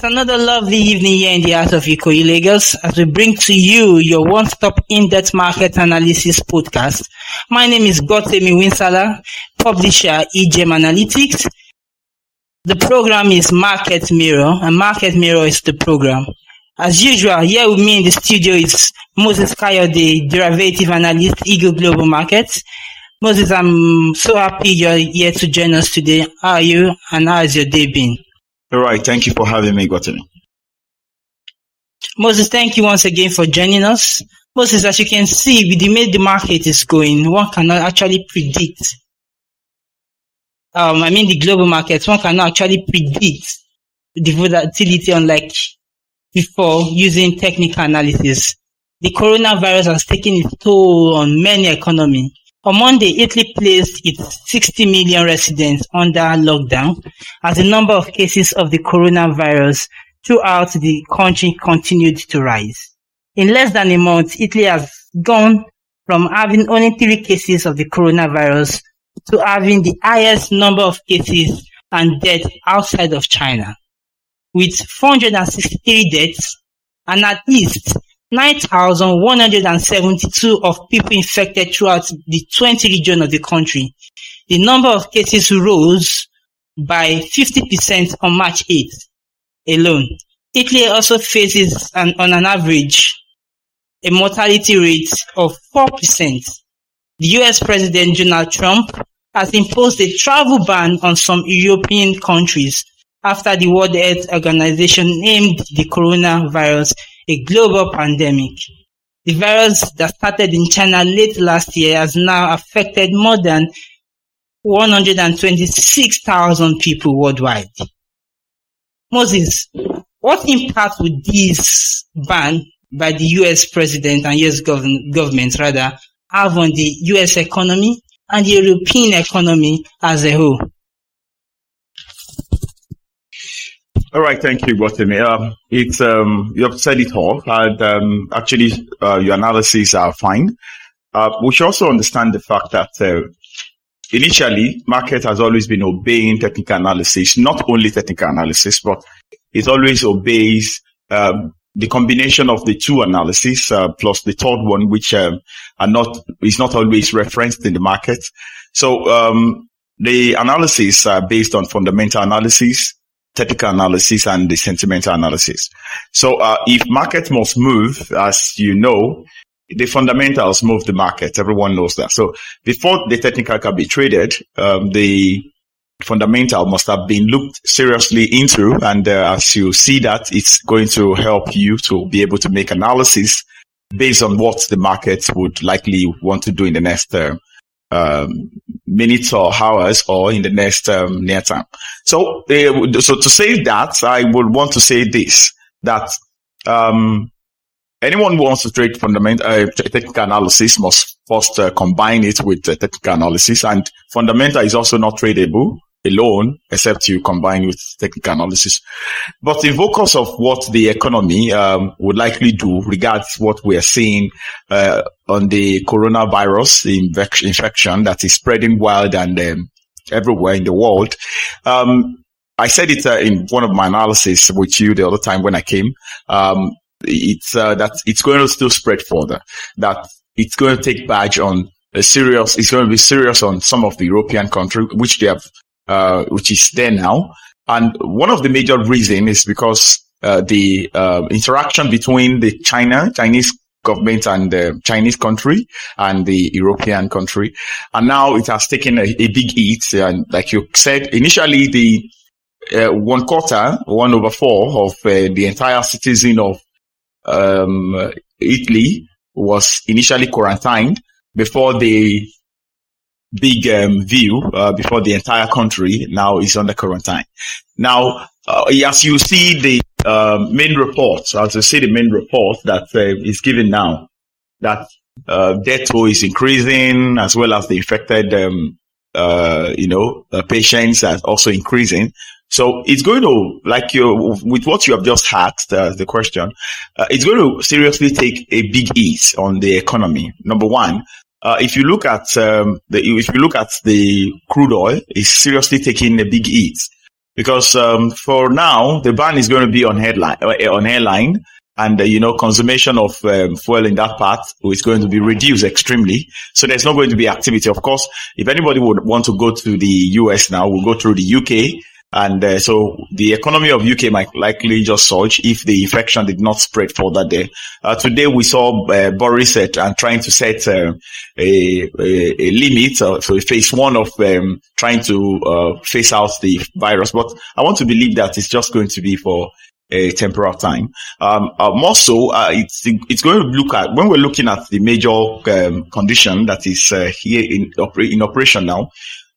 It's another lovely evening here in the heart of Ikoyi, Lagos, as we bring to you your one-stop in-depth market analysis podcast. My name is Gotemi Winsala, publisher EGEM Analytics. The program is Market Mirror, and Market Mirror is the program. As usual, here with me in the studio is Moses the derivative analyst, Eagle Global Markets. Moses, I'm so happy you're here to join us today. How are you, and how has your day been? All right. Thank you for having me, Gotemi. Moses, thank you once again for joining us. Moses, as you can see, with the way the market is going, one cannot actually predict. Um, I mean the global markets, one cannot actually predict the volatility unlike before using technical analysis. The coronavirus has taken its toll on many economies, on Monday, Italy placed its 60 million residents under lockdown as the number of cases of the coronavirus throughout the country continued to rise. In less than a month, Italy has gone from having only three cases of the coronavirus to having the highest number of cases and deaths outside of China, with 463 deaths and at least 9,172 of people infected throughout the 20 regions of the country. The number of cases rose by 50% on March 8th alone. Italy also faces an, on an average a mortality rate of 4%. The US President Donald Trump has imposed a travel ban on some European countries after the World Health Organization named the coronavirus a global pandemic. The virus that started in China late last year has now affected more than 126,000 people worldwide. Moses, what impact would this ban by the US president and US gov- government rather have on the US economy and the European economy as a whole? All right, thank you, Botany. Um, it's um, you have said it all, and um, actually, uh, your analyses are fine. Uh, we should also understand the fact that uh, initially, market has always been obeying technical analysis, not only technical analysis, but it always obeys um, the combination of the two analyses uh, plus the third one, which um, are not is not always referenced in the market. So um, the analysis are based on fundamental analysis technical analysis and the sentimental analysis. So uh, if market must move, as you know, the fundamentals move the market. Everyone knows that. So before the technical can be traded, um, the fundamental must have been looked seriously into. And uh, as you see that, it's going to help you to be able to make analysis based on what the market would likely want to do in the next uh, um, minutes or hours or in the next um, near time. So, uh, so to say that, I would want to say this, that, um, anyone who wants to trade fundamental, uh, technical analysis must first uh, combine it with uh, technical analysis and fundamental is also not tradable alone, except you combine with technical analysis. But in focus of what the economy um, would likely do regards what we are seeing uh, on the coronavirus infection that is spreading wild and um, everywhere in the world. Um, I said it uh, in one of my analysis with you the other time when I came. Um, it's uh, that it's going to still spread further. That it's going to take badge on a serious. It's going to be serious on some of the European countries, which they have uh, which is there now. And one of the major reasons is because uh, the uh, interaction between the China, Chinese government and the Chinese country and the European country. And now it has taken a, a big hit. And like you said, initially the uh, one quarter, one over four of uh, the entire citizen of um, Italy was initially quarantined before they big um, view uh, before the entire country now is under quarantine. Now, uh, as you see the uh, main report, as you see the main report that uh, is given now, that uh, death toll is increasing as well as the infected, um, uh, you know, patients are also increasing. So it's going to, like you, with what you have just asked, uh, the question, uh, it's going to seriously take a big hit on the economy. Number one, uh, if you look at um, the if you look at the crude oil, it's seriously taking a big hit. because um, for now the ban is going to be on headline uh, on airline and uh, you know consumption of um, fuel in that part is going to be reduced extremely so there's not going to be activity of course if anybody would want to go to the us now we'll go through the uk and uh, so the economy of UK might likely just surge if the infection did not spread further there. Uh, today we saw uh, Boris set and trying to set uh, a, a, a, limit, uh, so phase one of um, trying to uh, phase out the virus. But I want to believe that it's just going to be for a temporal time. Um, uh, more so, uh, it's it's going to look at when we're looking at the major um, condition that is uh, here in, in operation now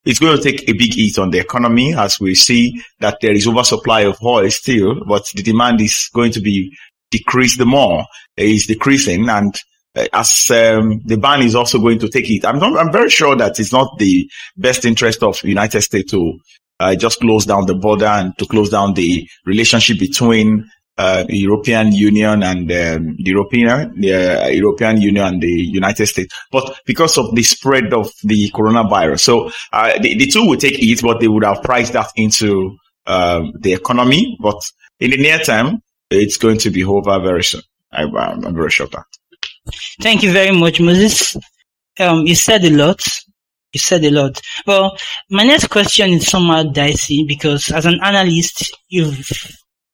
it's going to take a big hit on the economy as we see that there is oversupply of oil still, but the demand is going to be decreased the more. It is decreasing and uh, as um, the ban is also going to take it. I'm, not, I'm very sure that it's not the best interest of United States to uh, just close down the border and to close down the relationship between uh, European Union and um, the European the uh, European Union and the United States, but because of the spread of the coronavirus, so uh, the, the two would take it, but they would have priced that into um, the economy. But in the near term, it's going to be over very soon. I, am very sure of that. Thank you very much, Moses. Um, you said a lot. You said a lot. Well, my next question is somewhat dicey because as an analyst, you've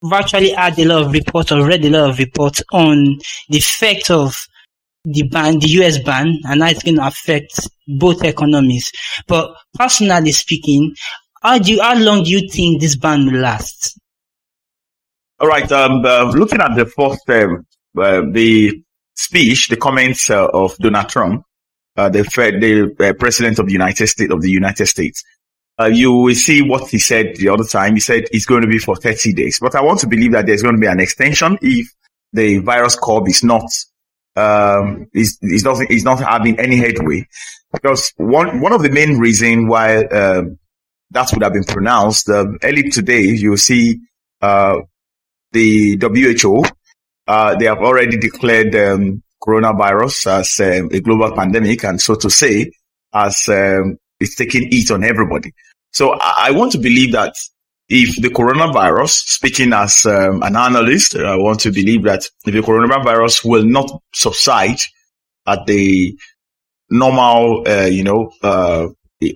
virtually had a lot of reports or read a lot of reports on the effect of the ban, the US ban, and how it's going to affect both economies. But personally speaking, how do you, how long do you think this ban will last? All right. Um, uh, looking at the first, um, uh, the speech, the comments uh, of Donald Trump, uh, the, the uh, president of the United States of the United States, uh, you will see what he said the other time. He said it's going to be for 30 days, but I want to believe that there's going to be an extension if the virus curve is not, um, is, is not, is not having any headway. Because one, one of the main reasons why, um, that would have been pronounced, uh, early today, you see, uh, the WHO, uh, they have already declared, um, coronavirus as um, a global pandemic and so to say, as um, it's taking it on everybody. So I want to believe that if the coronavirus, speaking as um, an analyst, I want to believe that if the coronavirus will not subside at the normal, uh, you know, uh,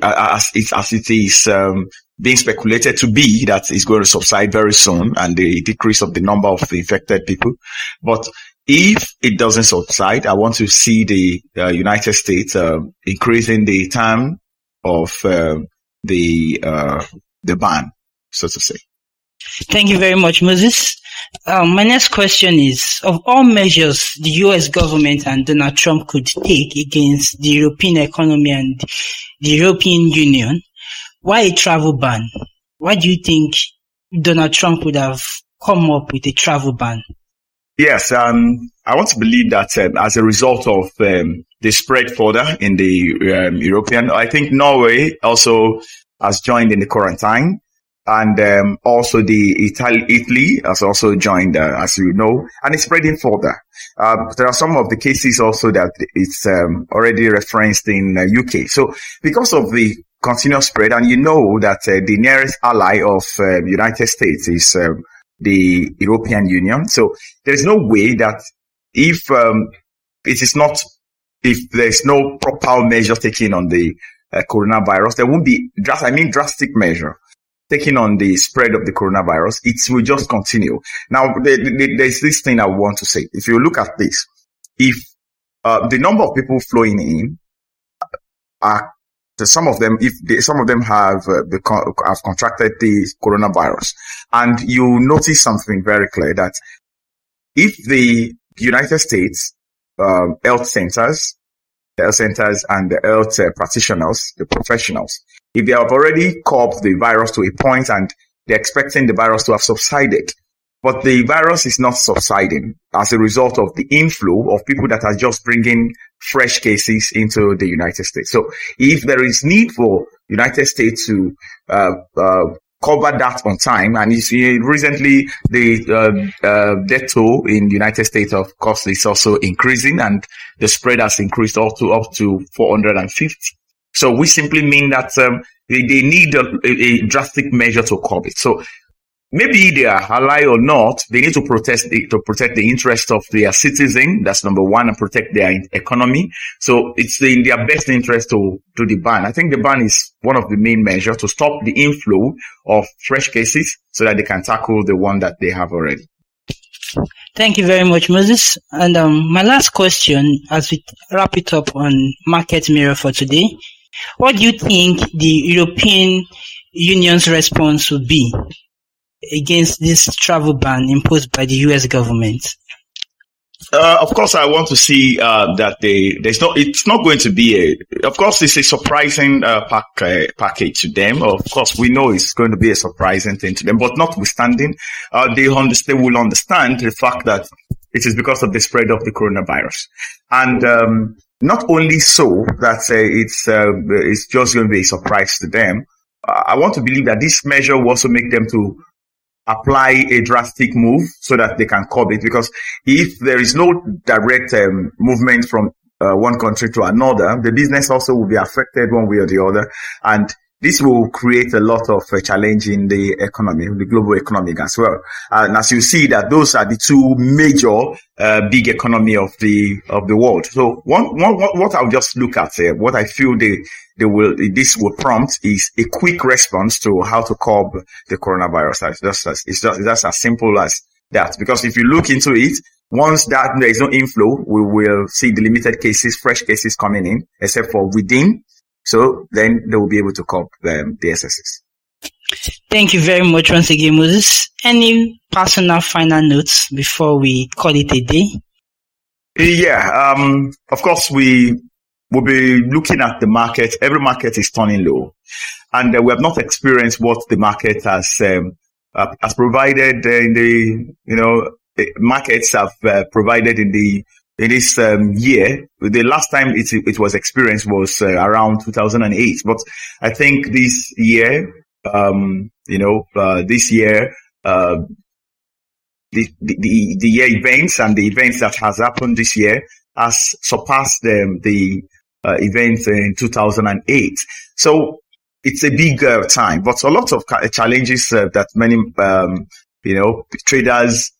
as, as it is um, being speculated to be that it's going to subside very soon and the decrease of the number of infected people. But if it doesn't subside, I want to see the uh, United States uh, increasing the time of um, the uh, the ban, so to say. Thank you very much, Moses. Um, my next question is, of all measures the US government and Donald Trump could take against the European economy and the European Union, why a travel ban? Why do you think Donald Trump would have come up with a travel ban? Yes, um, I want to believe that um, as a result of um, the spread further in the um, European, I think Norway also has joined in the quarantine, and um, also the Italy, Italy has also joined, uh, as you know, and it's spreading further. Um, there are some of the cases also that it's um, already referenced in uh, UK. So because of the continuous spread, and you know that uh, the nearest ally of uh, United States is the European Union. So there is no way that if um, it is not, if there's no proper measure taken on the uh, coronavirus, there won't be, just, I mean, drastic measure taken on the spread of the coronavirus. It will just continue. Now, the, the, there's this thing I want to say. If you look at this, if uh, the number of people flowing in are some of them, if they, some of them have uh, become, have contracted the coronavirus, and you notice something very clear that if the United States um, health centers, the health centers and the health uh, practitioners, the professionals, if they have already caught the virus to a point and they're expecting the virus to have subsided, but the virus is not subsiding as a result of the inflow of people that are just bringing fresh cases into the United States. So if there is need for United States to uh, uh, cover that on time, and you see recently the uh, uh, death toll in the United States, of course, is also increasing, and the spread has increased up to up to 450. So we simply mean that um, they, they, need a, a, drastic measure to curb it. So maybe they are ally or not, they need to protest the, to protect the interest of their citizen. That's number one, and protect their economy. So it's in their best interest to do the ban. I think the ban is one of the main measures to stop the inflow of fresh cases so that they can tackle the one that they have already. Thank you very much, Moses. And um, my last question, as we wrap it up on Market Mirror for today, what do you think the European Union's response would be against this travel ban imposed by the US government? Uh, of course, I want to see uh, that they there's not it's not going to be a. Of course, it's a surprising uh, pack, uh, package to them. Of course, we know it's going to be a surprising thing to them, but notwithstanding, uh, they understand will understand the fact that it is because of the spread of the coronavirus, and um, not only so that uh, it's it's just going to be a surprise to them. I want to believe that this measure will also make them to apply a drastic move so that they can curb it. Because if there is no direct um, movement from uh, one country to another, the business also will be affected one way or the other. And this will create a lot of uh, challenge in the economy, the global economy as well. And as you see that those are the two major uh, big economy of the of the world. So one, one what I'll just look at here, what I feel they they will this will prompt is a quick response to how to curb the coronavirus. It's just as, it's just that's as simple as that. Because if you look into it, once that there is no inflow, we will see the limited cases, fresh cases coming in, except for within so then they will be able to cop um, the SSs. Thank you very much once again, Moses. Any personal final notes before we call it a day? Yeah, um, of course we will be looking at the market. Every market is turning low, and uh, we have not experienced what the market has um, uh, has provided in the you know markets have uh, provided in the in this um, year. The last time it, it was experienced was uh, around 2008. But I think this year, um, you know, uh, this year, uh, the, the, the year events and the events that has happened this year has surpassed um, the uh, events in 2008. So it's a big time, but a lot of challenges uh, that many, um, you know, traders,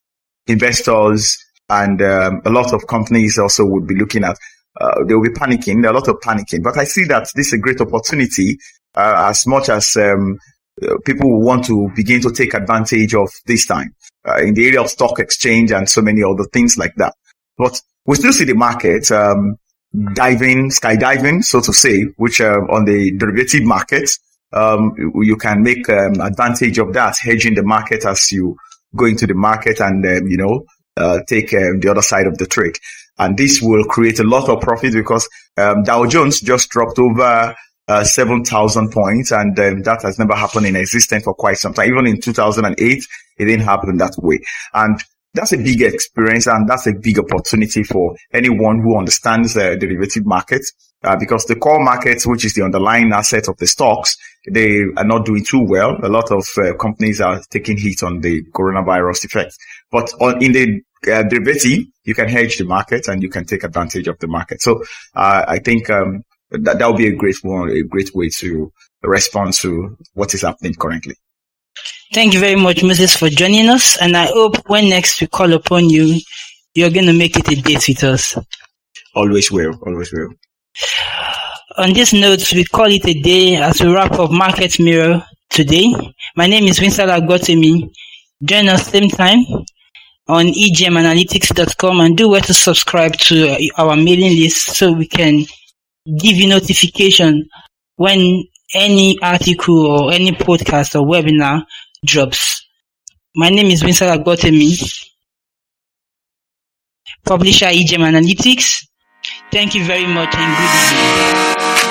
investors, and um, a lot of companies also would be looking at. Uh, they will be panicking, a lot of panicking. But I see that this is a great opportunity uh, as much as um, uh, people want to begin to take advantage of this time uh, in the area of stock exchange and so many other things like that. But we still see the market um, diving, skydiving, so to say, which uh, on the derivative market, um, you can make um, advantage of that, hedging the market as you go into the market and, um, you know, uh, take um, the other side of the trade. And this will create a lot of profit because um, Dow Jones just dropped over uh, 7,000 points and um, that has never happened in existence for quite some time. Even in 2008, it didn't happen that way. And that's a big experience and that's a big opportunity for anyone who understands the derivative market uh, because the core markets, which is the underlying asset of the stocks, they are not doing too well. A lot of uh, companies are taking heat on the coronavirus effect. But on, in the uh, derivative, you can hedge the market and you can take advantage of the market. So uh, I think um, that that would be a great one, a great way to respond to what is happening currently. Thank you very much, Moses, for joining us. And I hope when next we call upon you, you're going to make it a date with us. Always will. Always will. On this note, we call it a day as we wrap up Market Mirror today. My name is Vincent Agotemi. Join us same time on egmanalytics.com and do well to subscribe to our mailing list so we can give you notification when any article or any podcast or webinar drops. My name is Vincent Agotemi, publisher EGM Analytics. Thank you very much and good evening.